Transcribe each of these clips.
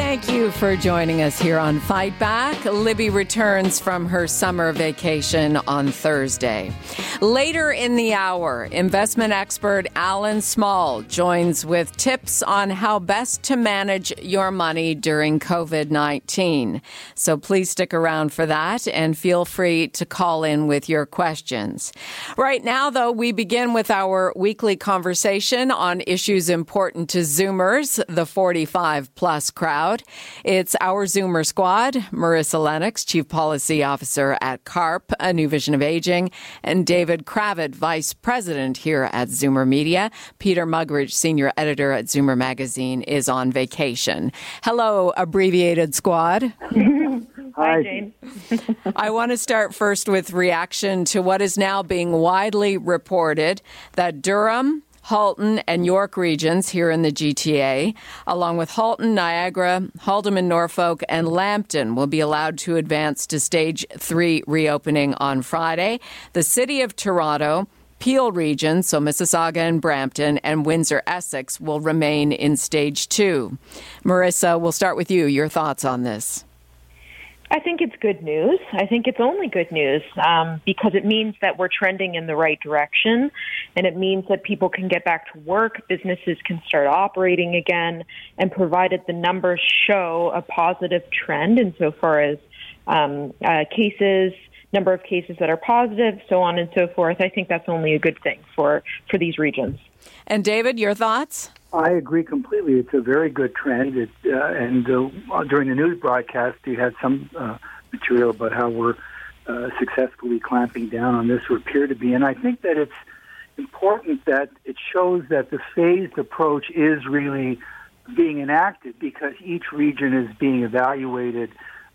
Thank you for joining us here on Fight Back. Libby returns from her summer vacation on Thursday. Later in the hour, investment expert Alan Small joins with tips on how best to manage your money during COVID 19. So please stick around for that and feel free to call in with your questions. Right now, though, we begin with our weekly conversation on issues important to Zoomers, the 45 plus crowd. It's our Zoomer squad Marissa Lennox, Chief Policy Officer at CARP, A New Vision of Aging, and David Kravitz, Vice President here at Zoomer Media. Peter Muggeridge, Senior Editor at Zoomer Magazine, is on vacation. Hello, abbreviated squad. Hi, Jane. I want to start first with reaction to what is now being widely reported that Durham, Halton, and York regions here in the GTA, along with Halton, Niagara, Haldimand, Norfolk, and Lambton, will be allowed to advance to stage three reopening on Friday. The City of Toronto, Peel region, so Mississauga and Brampton, and Windsor Essex will remain in stage two. Marissa, we'll start with you. Your thoughts on this? I think it's good news. I think it's only good news um, because it means that we're trending in the right direction, and it means that people can get back to work, businesses can start operating again, and provided the numbers show a positive trend insofar as um, uh, cases, number of cases that are positive, so on and so forth. I think that's only a good thing for for these regions. And David, your thoughts? I agree completely. It's a very good trend. It, uh, and uh, during the news broadcast, you had some uh, material about how we're uh, successfully clamping down on this, or appear to be. And I think that it's important that it shows that the phased approach is really being enacted because each region is being evaluated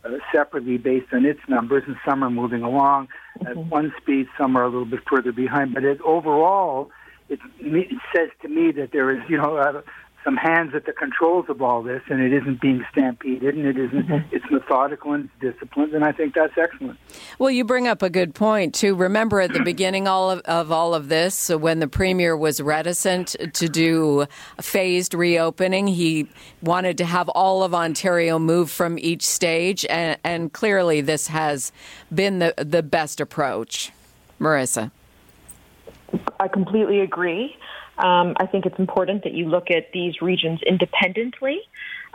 uh, separately based on its numbers, and some are moving along mm-hmm. at one speed, some are a little bit further behind. But it, overall, it, it says to me that there is, you know, uh, some hands at the controls of all this, and it isn't being stampeded, and it isn't. Mm-hmm. It's methodical and disciplined, and I think that's excellent. Well, you bring up a good point too. Remember at the beginning all of, of all of this, when the premier was reticent to do phased reopening, he wanted to have all of Ontario move from each stage, and, and clearly this has been the the best approach. Marissa. I completely agree. Um, I think it's important that you look at these regions independently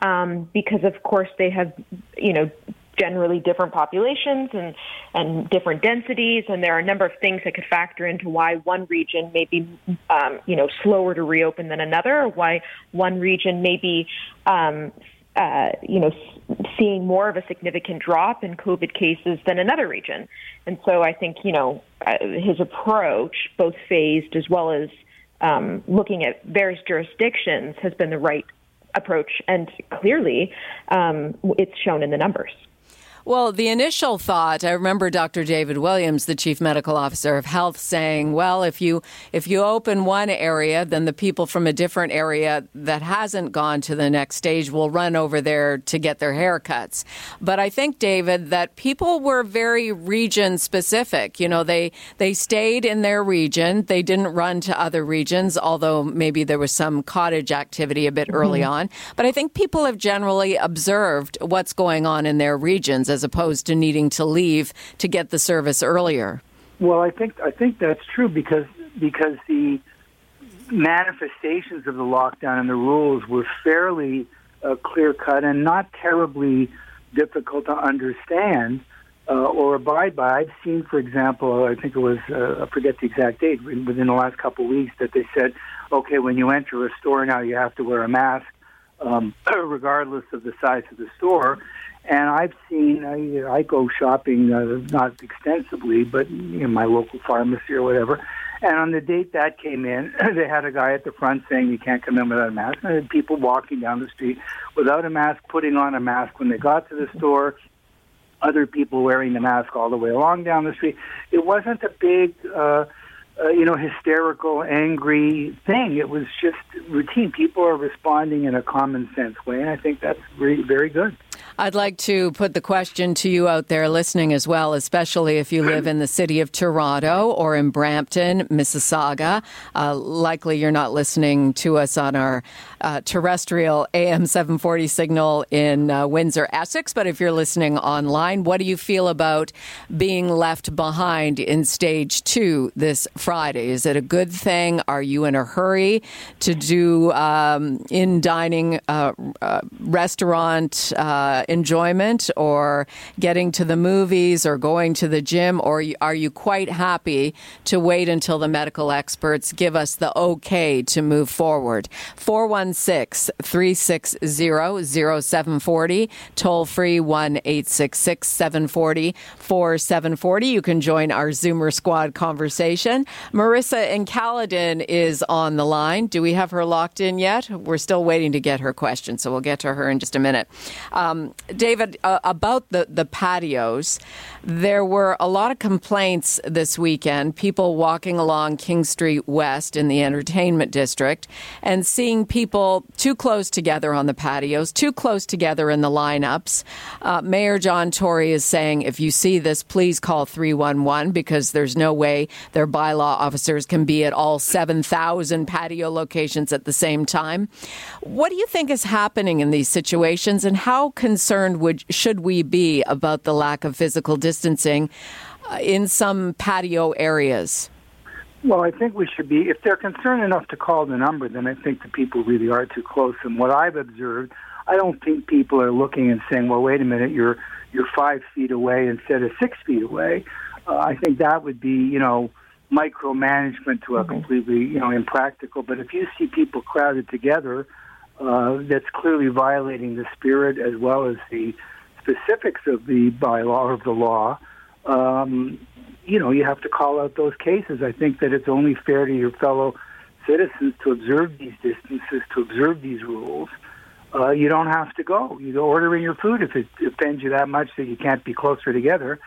um, because, of course, they have, you know, generally different populations and, and different densities, and there are a number of things that could factor into why one region may be, um, you know, slower to reopen than another, or why one region may be um, uh, you know, seeing more of a significant drop in COVID cases than another region. And so I think, you know, uh, his approach, both phased as well as um, looking at various jurisdictions, has been the right approach. And clearly, um, it's shown in the numbers. Well, the initial thought, I remember Dr. David Williams, the chief medical officer of health, saying, "Well, if you if you open one area, then the people from a different area that hasn't gone to the next stage will run over there to get their haircuts." But I think David that people were very region specific. You know, they they stayed in their region. They didn't run to other regions, although maybe there was some cottage activity a bit mm-hmm. early on. But I think people have generally observed what's going on in their regions as opposed to needing to leave to get the service earlier. Well, I think I think that's true because because the manifestations of the lockdown and the rules were fairly uh, clear cut and not terribly difficult to understand uh, or abide by. I've seen, for example, I think it was uh, I forget the exact date within the last couple of weeks that they said, okay, when you enter a store now you have to wear a mask. Um, regardless of the size of the store, and I've seen, I, I go shopping, uh, not extensively, but in my local pharmacy or whatever. And on the date that came in, they had a guy at the front saying you can't come in without a mask. And people walking down the street without a mask, putting on a mask when they got to the store. Other people wearing the mask all the way along down the street. It wasn't a big, uh, uh, you know, hysterical, angry thing. It was just routine. People are responding in a common sense way, and I think that's very, very good. I'd like to put the question to you out there listening as well, especially if you live in the city of Toronto or in Brampton, Mississauga. Uh, likely you're not listening to us on our uh, terrestrial AM 740 signal in uh, Windsor, Essex, but if you're listening online, what do you feel about being left behind in stage two this Friday? Is it a good thing? Are you in a hurry to do um, in dining uh, uh, restaurant? Enjoyment or getting to the movies or going to the gym, or are you quite happy to wait until the medical experts give us the okay to move forward? 416 360 0740, toll free 1 866 740 4740. You can join our Zoomer Squad conversation. Marissa in Caledon is on the line. Do we have her locked in yet? We're still waiting to get her question, so we'll get to her in just a minute. Um, David, uh, about the, the patios, there were a lot of complaints this weekend. People walking along King Street West in the entertainment district and seeing people too close together on the patios, too close together in the lineups. Uh, Mayor John Tory is saying if you see this, please call 311 because there's no way their bylaw officers can be at all 7,000 patio locations at the same time. What do you think is happening in these situations and how concerned would should we be about the lack of physical distancing uh, in some patio areas? Well, I think we should be. If they're concerned enough to call the number, then I think the people really are too close. And what I've observed, I don't think people are looking and saying, "Well, wait a minute, you're you're five feet away instead of six feet away." Uh, I think that would be, you know, micromanagement to a completely, you know, impractical. But if you see people crowded together, uh, that's clearly violating the spirit as well as the specifics of the bylaw of the law, um, you know, you have to call out those cases. I think that it's only fair to your fellow citizens to observe these distances, to observe these rules. Uh, you don't have to go. You go ordering your food if it offends you that much that you can't be closer together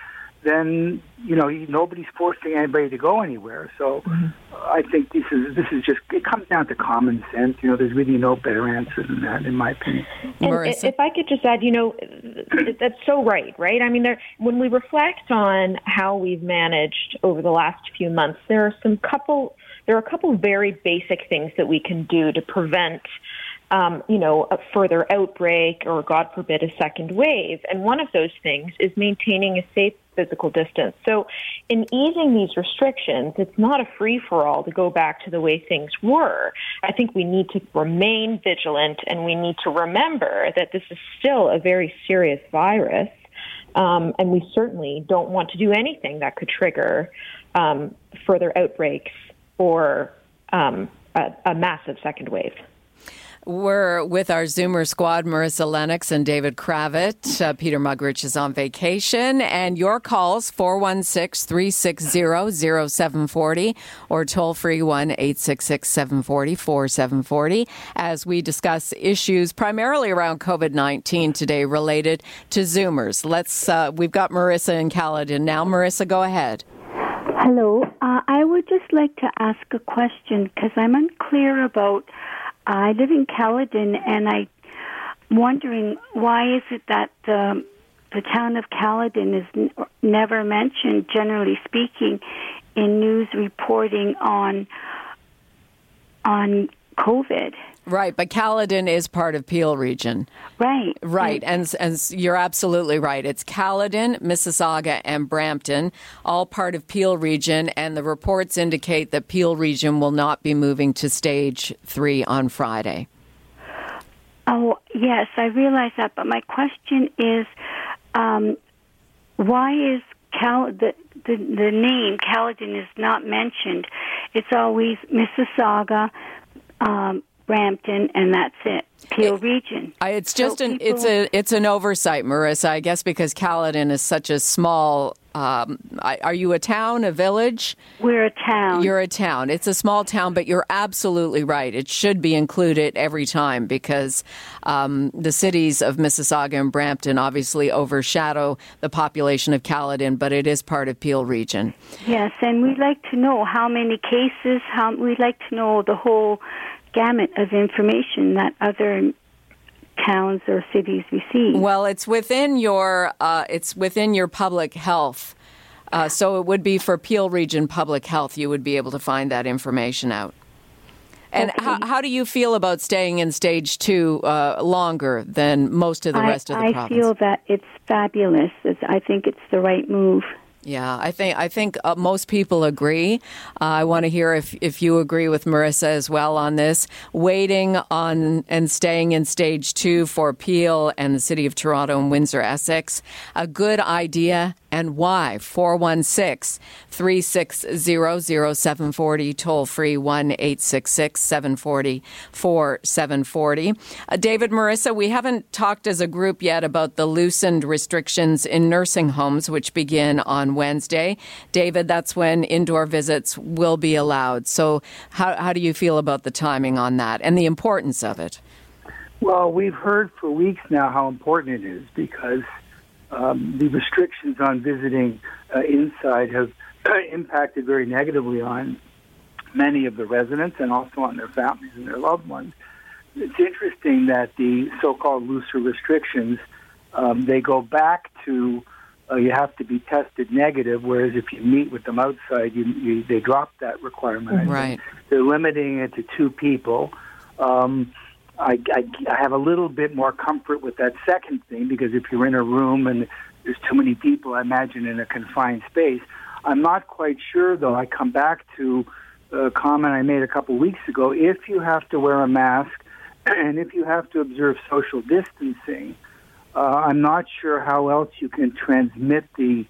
then you know nobody's forcing anybody to go anywhere. So mm-hmm. I think this is this is just it comes down to common sense. You know, there's really no better answer than that, in my opinion. And if I could just add, you know, that's so right, right? I mean, there, when we reflect on how we've managed over the last few months, there are some couple there are a couple very basic things that we can do to prevent um, you know, a further outbreak or, God forbid, a second wave. And one of those things is maintaining a safe physical distance. So, in easing these restrictions, it's not a free for all to go back to the way things were. I think we need to remain vigilant and we need to remember that this is still a very serious virus. Um, and we certainly don't want to do anything that could trigger um, further outbreaks or um, a, a massive second wave. We're with our Zoomer squad, Marissa Lennox and David Kravitz. Uh, Peter Muggeridge is on vacation. And your calls, 416 360 0740 or toll free 1 866 740 4740 as we discuss issues primarily around COVID 19 today related to Zoomers. Let's, uh, we've got Marissa in Caledon now. Marissa, go ahead. Hello. Uh, I would just like to ask a question because I'm unclear about I live in Caledon, and I'm wondering why is it that the the town of Caledon is n- never mentioned, generally speaking, in news reporting on on COVID. Right, but Caledon is part of Peel region. Right. Right, and, and you're absolutely right. It's Caledon, Mississauga, and Brampton, all part of Peel region, and the reports indicate that Peel region will not be moving to stage three on Friday. Oh, yes, I realize that, but my question is um, why is Cal- the, the, the name Caledon is not mentioned? It's always Mississauga, um, Brampton, and that's it. Peel region. it's just so an people, it's a it's an oversight, Marissa. I guess because Caledon is such a small Um, are you a town, a village? We're a town. You're a town. It's a small town, but you're absolutely right. It should be included every time because um, the cities of Mississauga and Brampton obviously overshadow the population of Caledon, but it is part of Peel region. Yes, and we'd like to know how many cases. How we'd like to know the whole gamut of information that other towns or cities receive. Well, it's within your uh, it's within your public health. Uh, so it would be for Peel Region Public Health. You would be able to find that information out. And okay. how, how do you feel about staying in stage two uh, longer than most of the I, rest of the I province? I feel that it's fabulous. It's, I think it's the right move. Yeah, I think I think uh, most people agree. Uh, I want to hear if if you agree with Marissa as well on this. Waiting on and staying in stage two for Peel and the City of Toronto and Windsor Essex, a good idea and why. 416 360 0740, toll free 1 866 740 4740. Uh, David, Marissa, we haven't talked as a group yet about the loosened restrictions in nursing homes, which begin on Wednesday. David, that's when indoor visits will be allowed. So, how, how do you feel about the timing on that and the importance of it? Well, we've heard for weeks now how important it is because um, the restrictions on visiting uh, inside have impacted very negatively on many of the residents and also on their families and their loved ones. It's interesting that the so-called looser restrictions um, they go back to uh, you have to be tested negative, whereas if you meet with them outside, you, you, they drop that requirement. Right. They're limiting it to two people. Um, I, I, I have a little bit more comfort with that second thing because if you're in a room and there's too many people, I imagine in a confined space. I'm not quite sure though. I come back to a comment I made a couple weeks ago. If you have to wear a mask and if you have to observe social distancing, uh, I'm not sure how else you can transmit the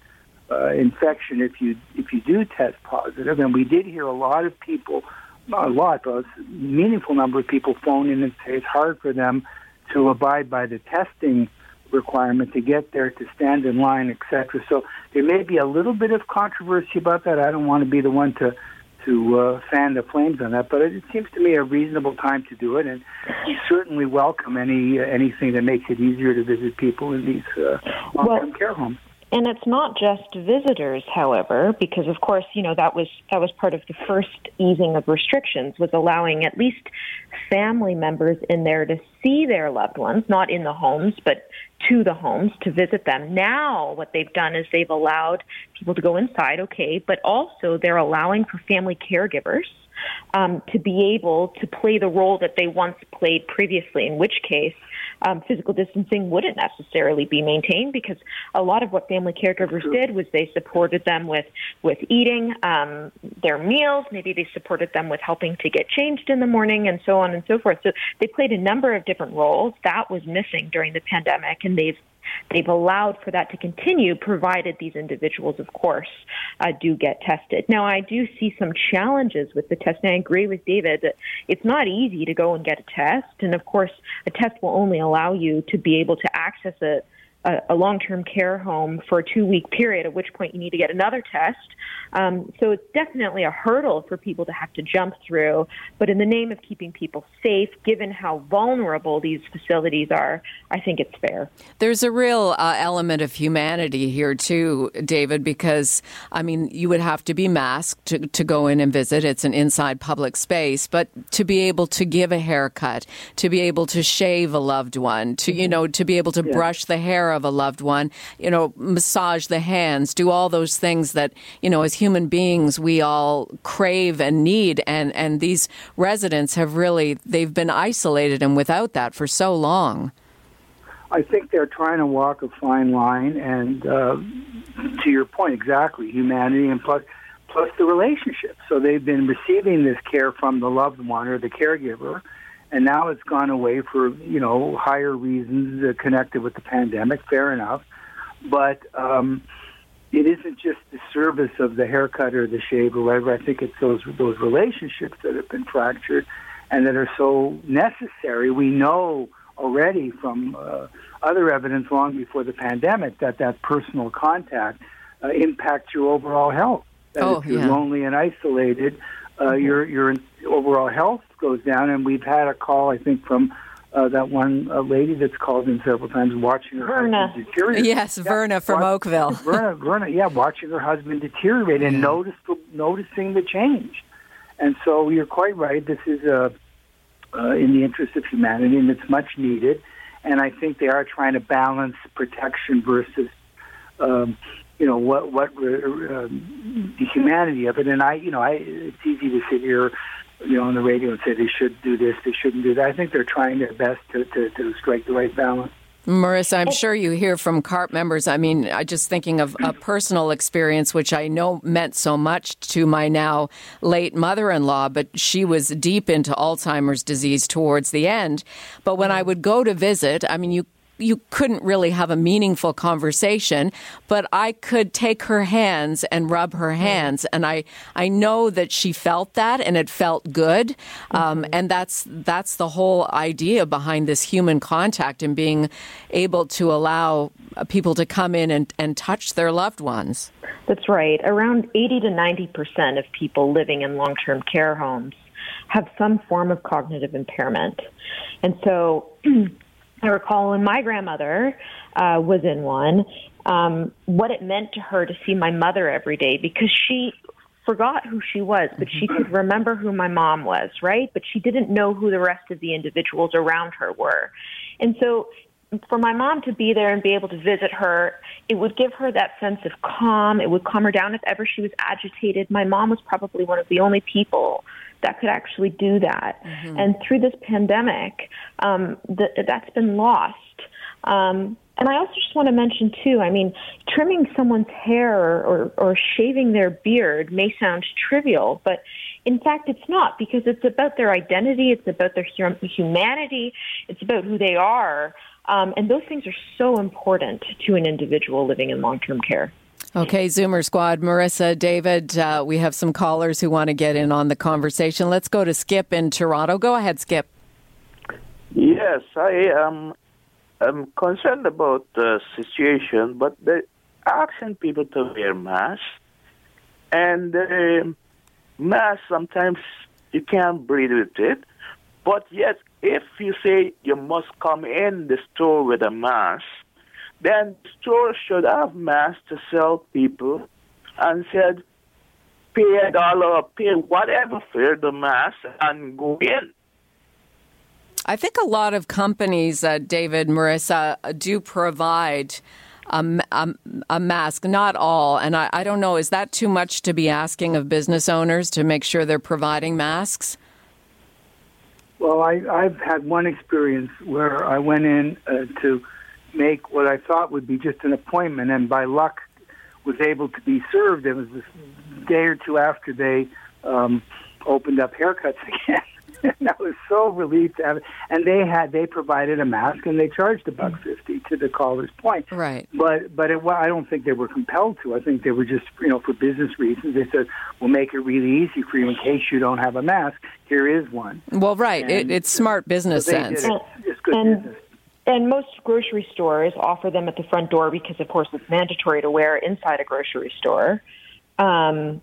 uh, infection if you if you do test positive. And we did hear a lot of people not a lot, but a meaningful number of people phone in and say it's hard for them to abide by the testing requirement to get there, to stand in line, etc. So there may be a little bit of controversy about that. I don't want to be the one to to uh, fan the flames on that, but it, seems to me a reasonable time to do it, and we certainly welcome any uh, anything that makes it easier to visit people in these uh, long-term well, care homes. And it's not just visitors, however, because of course, you know, that was that was part of the first easing of restrictions was allowing at least family members in there to see their loved ones, not in the homes, but to the homes to visit them. Now what they've done is they've allowed people to go inside, okay, but also they're allowing for family caregivers um, to be able to play the role that they once played previously, in which case um, physical distancing wouldn't necessarily be maintained because a lot of what family caregivers did was they supported them with with eating um, their meals. Maybe they supported them with helping to get changed in the morning and so on and so forth. So they played a number of different roles that was missing during the pandemic, and they've They've allowed for that to continue, provided these individuals, of course, uh, do get tested. Now, I do see some challenges with the testing. I agree with David that it's not easy to go and get a test. And of course, a test will only allow you to be able to access it a, a long-term care home for a two-week period, at which point you need to get another test. Um, so it's definitely a hurdle for people to have to jump through. But in the name of keeping people safe, given how vulnerable these facilities are, I think it's fair. There's a real uh, element of humanity here too, David, because I mean, you would have to be masked to, to go in and visit. It's an inside public space, but to be able to give a haircut, to be able to shave a loved one, to you know, to be able to yeah. brush the hair of a loved one, you know, massage the hands, do all those things that, you know, as human beings we all crave and need and and these residents have really they've been isolated and without that for so long. I think they're trying to walk a fine line and uh, to your point exactly, humanity and plus plus the relationship. So they've been receiving this care from the loved one or the caregiver and now it's gone away for you know higher reasons uh, connected with the pandemic. Fair enough, but um, it isn't just the service of the haircut or the shave or whatever. I think it's those those relationships that have been fractured and that are so necessary. We know already from uh, other evidence long before the pandemic that that personal contact uh, impact your overall health. That Oh, if you're yeah. lonely and isolated, uh, your your overall health goes down. And we've had a call, I think, from uh, that one uh, lady that's called in several times, watching her Verna. husband deteriorate. Yes, Verna from Watch- Oakville. Verna, Verna, yeah, watching her husband deteriorate and notice noticing the change. And so you're quite right. This is uh, uh, in the interest of humanity, and it's much needed. And I think they are trying to balance protection versus, um, you know, what what uh, um, the humanity of it. And I, you know, I it's easy to sit here, you know, on the radio and say they should do this, they shouldn't do that. I think they're trying their best to to, to strike the right balance. Marissa, I'm sure you hear from CARP members. I mean, I just thinking of a personal experience, which I know meant so much to my now late mother in law, but she was deep into Alzheimer's disease towards the end. But when I would go to visit, I mean, you you couldn't really have a meaningful conversation, but I could take her hands and rub her hands, and I I know that she felt that, and it felt good, um, and that's that's the whole idea behind this human contact and being able to allow people to come in and, and touch their loved ones. That's right. Around 80 to 90 percent of people living in long term care homes have some form of cognitive impairment. And so I recall when my grandmother uh, was in one, um, what it meant to her to see my mother every day because she forgot who she was, but she could remember who my mom was, right? But she didn't know who the rest of the individuals around her were. And so for my mom to be there and be able to visit her, it would give her that sense of calm. It would calm her down if ever she was agitated. My mom was probably one of the only people that could actually do that. And through this pandemic, um, th- that's been lost. Um, and I also just want to mention too. I mean, trimming someone's hair or, or shaving their beard may sound trivial, but in fact, it's not because it's about their identity, it's about their hum- humanity, it's about who they are, um, and those things are so important to an individual living in long-term care. Okay, Zoomer Squad, Marissa, David, uh, we have some callers who want to get in on the conversation. Let's go to Skip in Toronto. Go ahead, Skip. Yes, I am I'm concerned about the situation, but they're asking people to wear masks. And the mask, sometimes you can't breathe with it. But yet, if you say you must come in the store with a mask, then the store should have masks to sell people and said, pay a dollar or pay whatever for the mask and go in. I think a lot of companies, uh, David, Marissa, uh, do provide a a mask. Not all. And I, I don't know, is that too much to be asking of business owners to make sure they're providing masks? Well, I, I've had one experience where I went in uh, to make what I thought would be just an appointment, and by luck was able to be served. It was a day or two after they um, opened up haircuts again. and I was so relieved to have it. And they had they provided a mask and they charged a buck fifty to the caller's point. Right. But but it, wa- I don't think they were compelled to. I think they were just you know for business reasons. They said we'll make it really easy for you in case you don't have a mask. Here is one. Well, right. It, it's smart business So sense. it. It's good And- business. And most grocery stores offer them at the front door because, of course, it's mandatory to wear inside a grocery store. Um,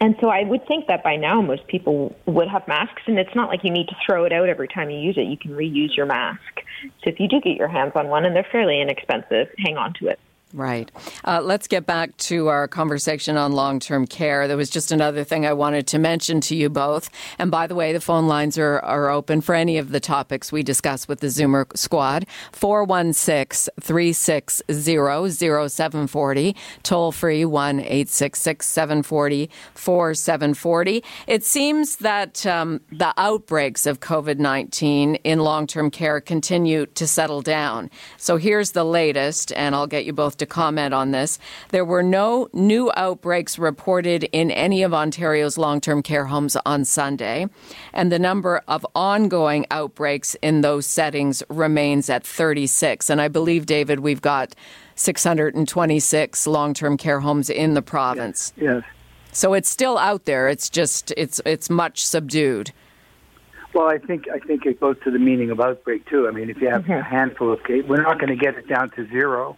and so I would think that by now most people would have masks, and it's not like you need to throw it out every time you use it. You can reuse your mask. So if you do get your hands on one, and they're fairly inexpensive, hang on to it. Right. Uh, let's get back to our conversation on long term care. There was just another thing I wanted to mention to you both. And by the way, the phone lines are, are open for any of the topics we discuss with the Zoomer squad. 416 360 0740. Toll free 1 866 740 4740. It seems that um, the outbreaks of COVID 19 in long term care continue to settle down. So here's the latest, and I'll get you both to comment on this. There were no new outbreaks reported in any of Ontario's long term care homes on Sunday, and the number of ongoing outbreaks in those settings remains at 36. And I believe, David, we've got 626 long term care homes in the province. Yes. So it's still out there. It's just it's it's much subdued. Well, I think I think it goes to the meaning of outbreak too. I mean, if you have mm-hmm. a handful of cases, we're not going to get it down to zero.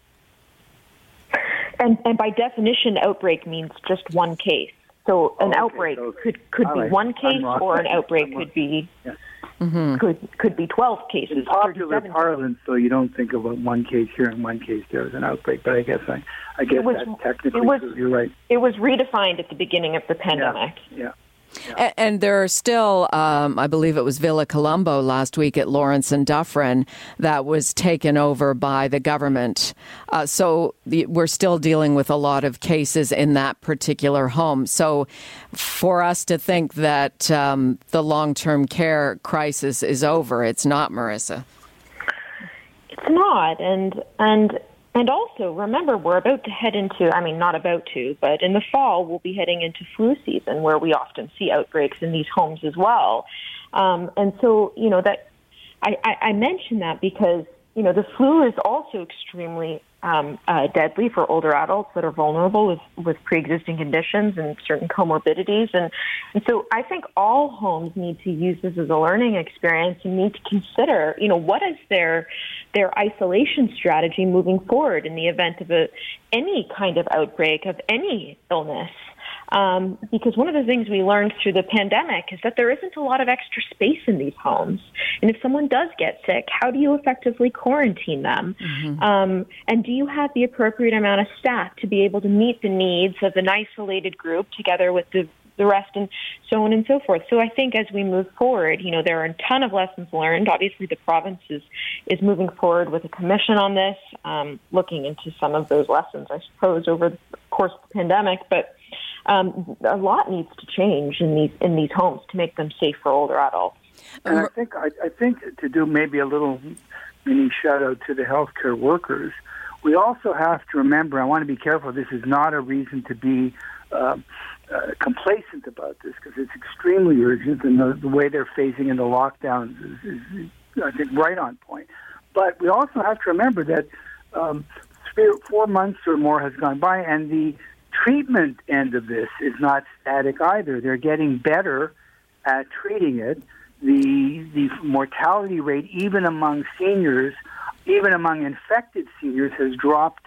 And, and by definition, outbreak means just one case. So an oh, okay. outbreak so, could could be right. one case, or an outbreak could be yeah. mm-hmm. could could be twelve cases. In popular parlance, so you don't think of one case here and one case there as an outbreak. But I guess I, I guess was, that technically was, you're right. It was redefined at the beginning of the pandemic. yeah. yeah. Yeah. And, there are still, um, I believe it was Villa Colombo last week at Lawrence and Dufferin that was taken over by the government. Uh, so the, we're still dealing with a lot of cases in that particular home. So for us to think that um, the long term care crisis is over, it's not, Marissa. It's not. And, and, and also, remember, we're about to head into, I mean, not about to, but in the fall, we'll be heading into flu season where we often see outbreaks in these homes as well. Um, and so, you know, that I, I, I mention that because, you know, the flu is also extremely um, uh, deadly for older adults that are vulnerable with, with pre-existing conditions and certain comorbidities. And, and so I think all homes need to use this as a learning experience and need to consider, you know, what is their, their isolation strategy moving forward in the event of a, any kind of outbreak of any illness. Um, because one of the things we learned through the pandemic is that there isn't a lot of extra space in these homes. And if someone does get sick, how do you effectively quarantine them? Mm-hmm. Um, and do you have the appropriate amount of staff to be able to meet the needs of an isolated group together with the the rest and so on and so forth. So I think as we move forward, you know, there are a ton of lessons learned. Obviously, the province is, is moving forward with a commission on this, um, looking into some of those lessons, I suppose, over the course of the pandemic. But um, a lot needs to change in these in these homes to make them safe for older adults. And I think I, I think to do maybe a little mini shout out to the healthcare workers, we also have to remember. I want to be careful. This is not a reason to be. Uh, uh, complacent about this because it's extremely urgent, and the, the way they're phasing into lockdowns is, is, I think, right on point. But we also have to remember that um, four months or more has gone by, and the treatment end of this is not static either. They're getting better at treating it. The the mortality rate, even among seniors, even among infected seniors, has dropped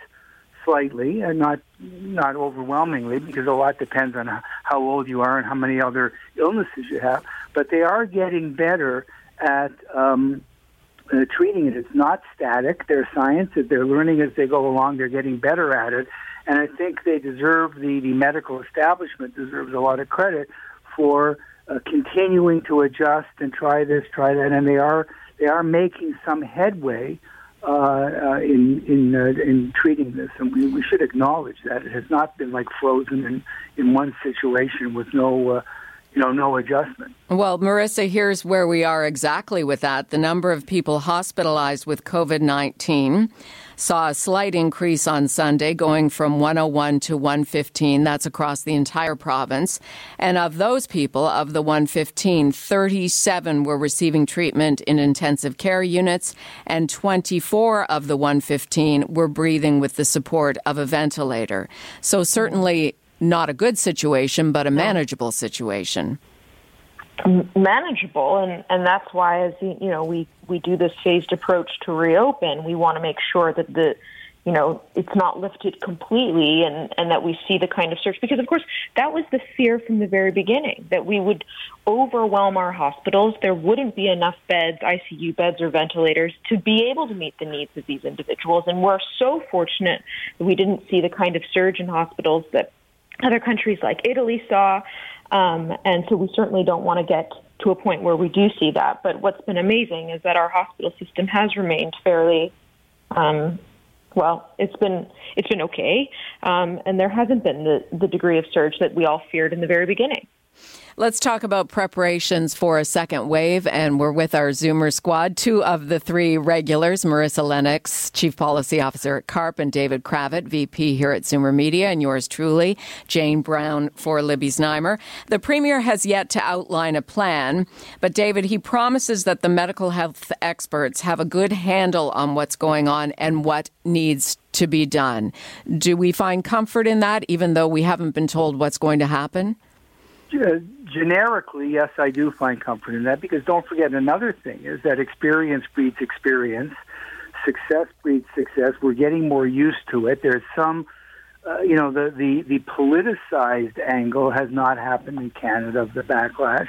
slightly, and not not overwhelmingly, because a lot depends on how old you are and how many other illnesses you have. But they are getting better at um, uh, treating it. It's not static. They're science. They're learning as they go along. They're getting better at it. And I think they deserve the, the medical establishment deserves a lot of credit for uh, continuing to adjust and try this, try that, and they are they are making some headway uh, uh, in in uh, in treating this, and we, we should acknowledge that it has not been like frozen in in one situation with no. Uh, you know, no adjustment. Well, Marissa, here's where we are exactly with that. The number of people hospitalized with COVID 19 saw a slight increase on Sunday, going from 101 to 115. That's across the entire province. And of those people, of the 115, 37 were receiving treatment in intensive care units, and 24 of the 115 were breathing with the support of a ventilator. So, certainly not a good situation, but a manageable situation manageable and and that's why as you know we we do this phased approach to reopen. We want to make sure that the you know it's not lifted completely and and that we see the kind of surge. Because of course that was the fear from the very beginning that we would overwhelm our hospitals. There wouldn't be enough beds ICU beds or ventilators to be able to meet the needs of these individuals. And we're so fortunate that we didn't see the kind of surge in hospitals that other countries like Italy saw um, and so we certainly don't want to get to a point where we do see that. But what's been amazing is that our hospital system has remained fairly, um, well, it's been it's been okay, um, and there hasn't been the, the degree of surge that we all feared in the very beginning. Let's talk about preparations for a second wave. And we're with our Zoomer squad, two of the three regulars, Marissa Lennox, Chief Policy Officer at CARP, and David Kravitz, VP here at Zoomer Media, and yours truly, Jane Brown for Libby Znaimer. The Premier has yet to outline a plan, but David, he promises that the medical health experts have a good handle on what's going on and what needs to be done. Do we find comfort in that, even though we haven't been told what's going to happen? Uh, generically, yes, I do find comfort in that because don't forget another thing is that experience breeds experience, success breeds success. We're getting more used to it. There's some uh, you know, the, the, the politicized angle has not happened in Canada of the backlash.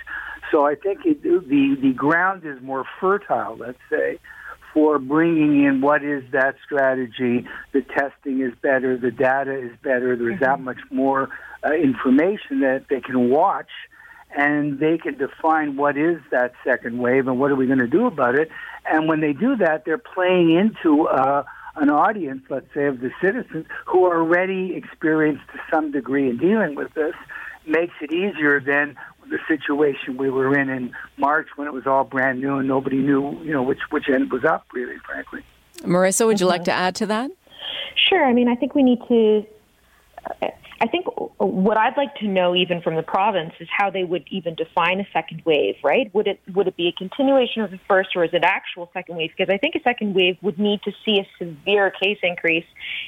So I think it, the, the ground is more fertile, let's say, for bringing in what is that strategy. The testing is better, the data is better, there's mm-hmm. that much more uh, information that they can watch and they can define what is that second wave and what are we going to do about it. And when they do that, they're playing into uh, an audience, let's say, of the citizens who are already experienced to some degree in dealing with this. Makes it easier than the situation we were in in March when it was all brand new and nobody knew, you know, which which end was up, really, frankly. Marissa, would you like to add to that? Sure. I mean, I think we need to I think what I'd like to know, even from the province, is how they would even define a second wave. Right? Would it would it be a continuation of the first, or is it actual second wave? Because I think a second wave would need to see a severe case increase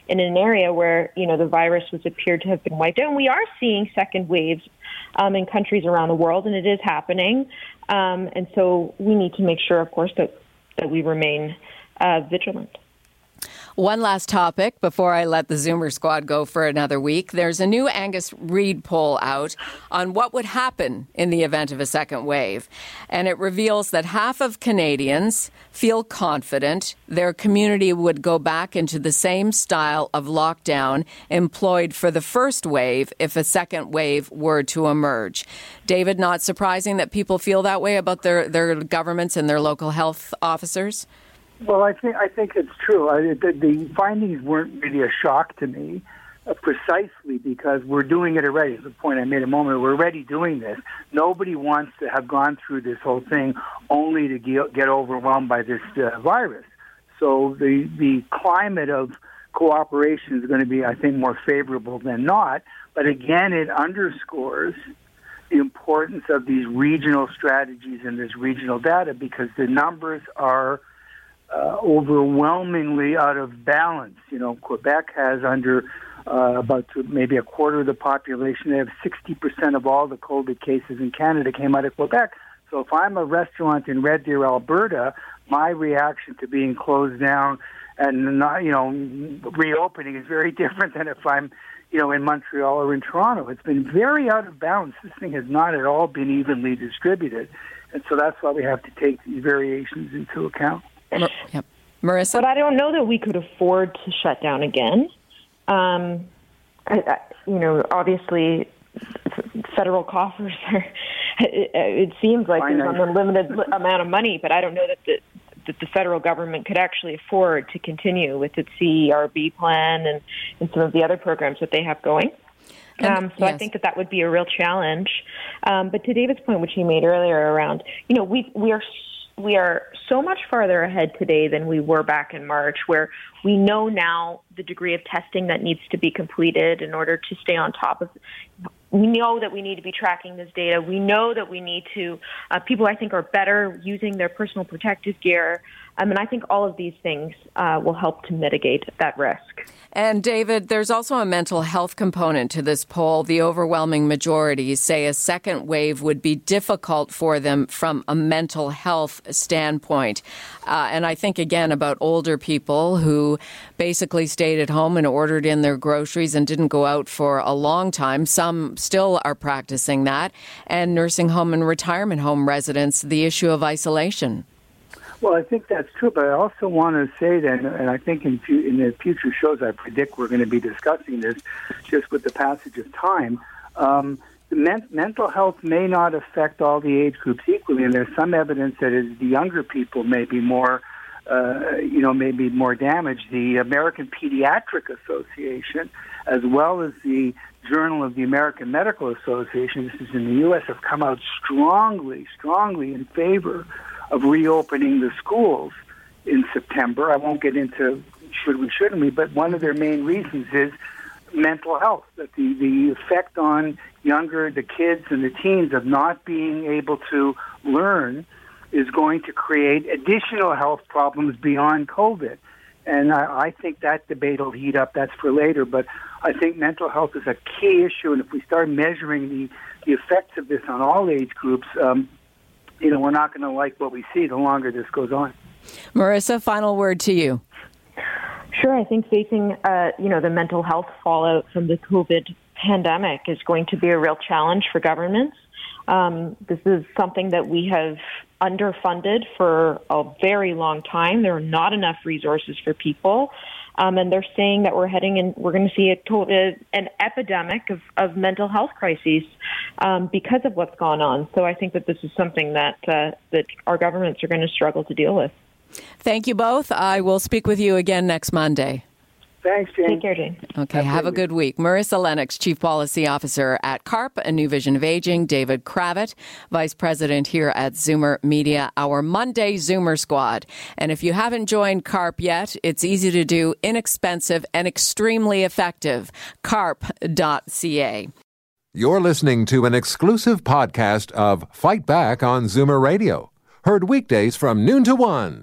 in an area where you know the virus was appeared to have been wiped out. And we are seeing second waves um, in countries around the world, and it is happening. Um, and so we need to make sure, of course, that that we remain uh, vigilant. One last topic before I let the Zoomer squad go for another week. There's a new Angus Reid poll out on what would happen in the event of a second wave. And it reveals that half of Canadians feel confident their community would go back into the same style of lockdown employed for the first wave if a second wave were to emerge. David, not surprising that people feel that way about their, their governments and their local health officers? Well, I think I think it's true. I, the, the findings weren't really a shock to me, uh, precisely because we're doing it already. The point I made a moment. We're already doing this. Nobody wants to have gone through this whole thing only to get, get overwhelmed by this uh, virus. So the the climate of cooperation is going to be, I think, more favorable than not. But again, it underscores the importance of these regional strategies and this regional data because the numbers are uh, overwhelmingly out of balance. You know, Quebec has under uh, about maybe a quarter of the population. They have 60% of all the COVID cases in Canada came out of Quebec. So if I'm a restaurant in Red Deer, Alberta, my reaction to being closed down and not, you know, reopening is very different than if I'm, you know, in Montreal or in Toronto. It's been very out of balance. This thing has not at all been evenly distributed. And so that's why we have to take these variations into account. Mar- yep. Marissa? But I don't know that we could afford to shut down again. Um, I, I, you know, obviously, federal coffers are. It, it seems like there's an unlimited amount of money, but I don't know that the that the federal government could actually afford to continue with its CERB plan and, and some of the other programs that they have going. Um, so yes. I think that that would be a real challenge. Um, but to David's point, which he made earlier around, you know, we we are we are so much farther ahead today than we were back in March, where we know now the degree of testing that needs to be completed in order to stay on top of. We know that we need to be tracking this data. We know that we need to. Uh, people, I think, are better using their personal protective gear. I mean, I think all of these things uh, will help to mitigate that risk. And David, there's also a mental health component to this poll. The overwhelming majority say a second wave would be difficult for them from a mental health standpoint. Uh, and I think again about older people who basically stayed at home and ordered in their groceries and didn't go out for a long time. Some still are practicing that. And nursing home and retirement home residents, the issue of isolation. Well, I think that's true, but I also want to say that, and I think in, in the future shows, I predict we're going to be discussing this just with the passage of time. Um, men- mental health may not affect all the age groups equally, and there's some evidence that the younger people may be more, uh, you know, may be more damaged. The American Pediatric Association, as well as the Journal of the American Medical Association, this is in the U.S., have come out strongly, strongly in favor of reopening the schools in September. I won't get into should we, shouldn't we, but one of their main reasons is mental health, that the, the effect on younger, the kids and the teens of not being able to learn is going to create additional health problems beyond COVID. And I, I think that debate will heat up. That's for later. But I think mental health is a key issue. And if we start measuring the, the effects of this on all age groups, um, you know, we're not going to like what we see the longer this goes on. Marissa, final word to you. Sure, I think facing uh, you know the mental health fallout from the COVID pandemic is going to be a real challenge for governments. Um, this is something that we have underfunded for a very long time. There are not enough resources for people. Um, and they're saying that we're heading in, we're going to see a total, an epidemic of, of mental health crises um, because of what's gone on. So I think that this is something that uh, that our governments are going to struggle to deal with. Thank you both. I will speak with you again next Monday. Thanks, Jane. Take care, Jane. Okay, have a good week. Marissa Lennox, Chief Policy Officer at CARP, a New Vision of Aging. David Cravit, Vice President here at Zoomer Media, our Monday Zoomer Squad. And if you haven't joined CARP yet, it's easy to do, inexpensive, and extremely effective. CARP.ca. You're listening to an exclusive podcast of Fight Back on Zoomer Radio, heard weekdays from noon to one.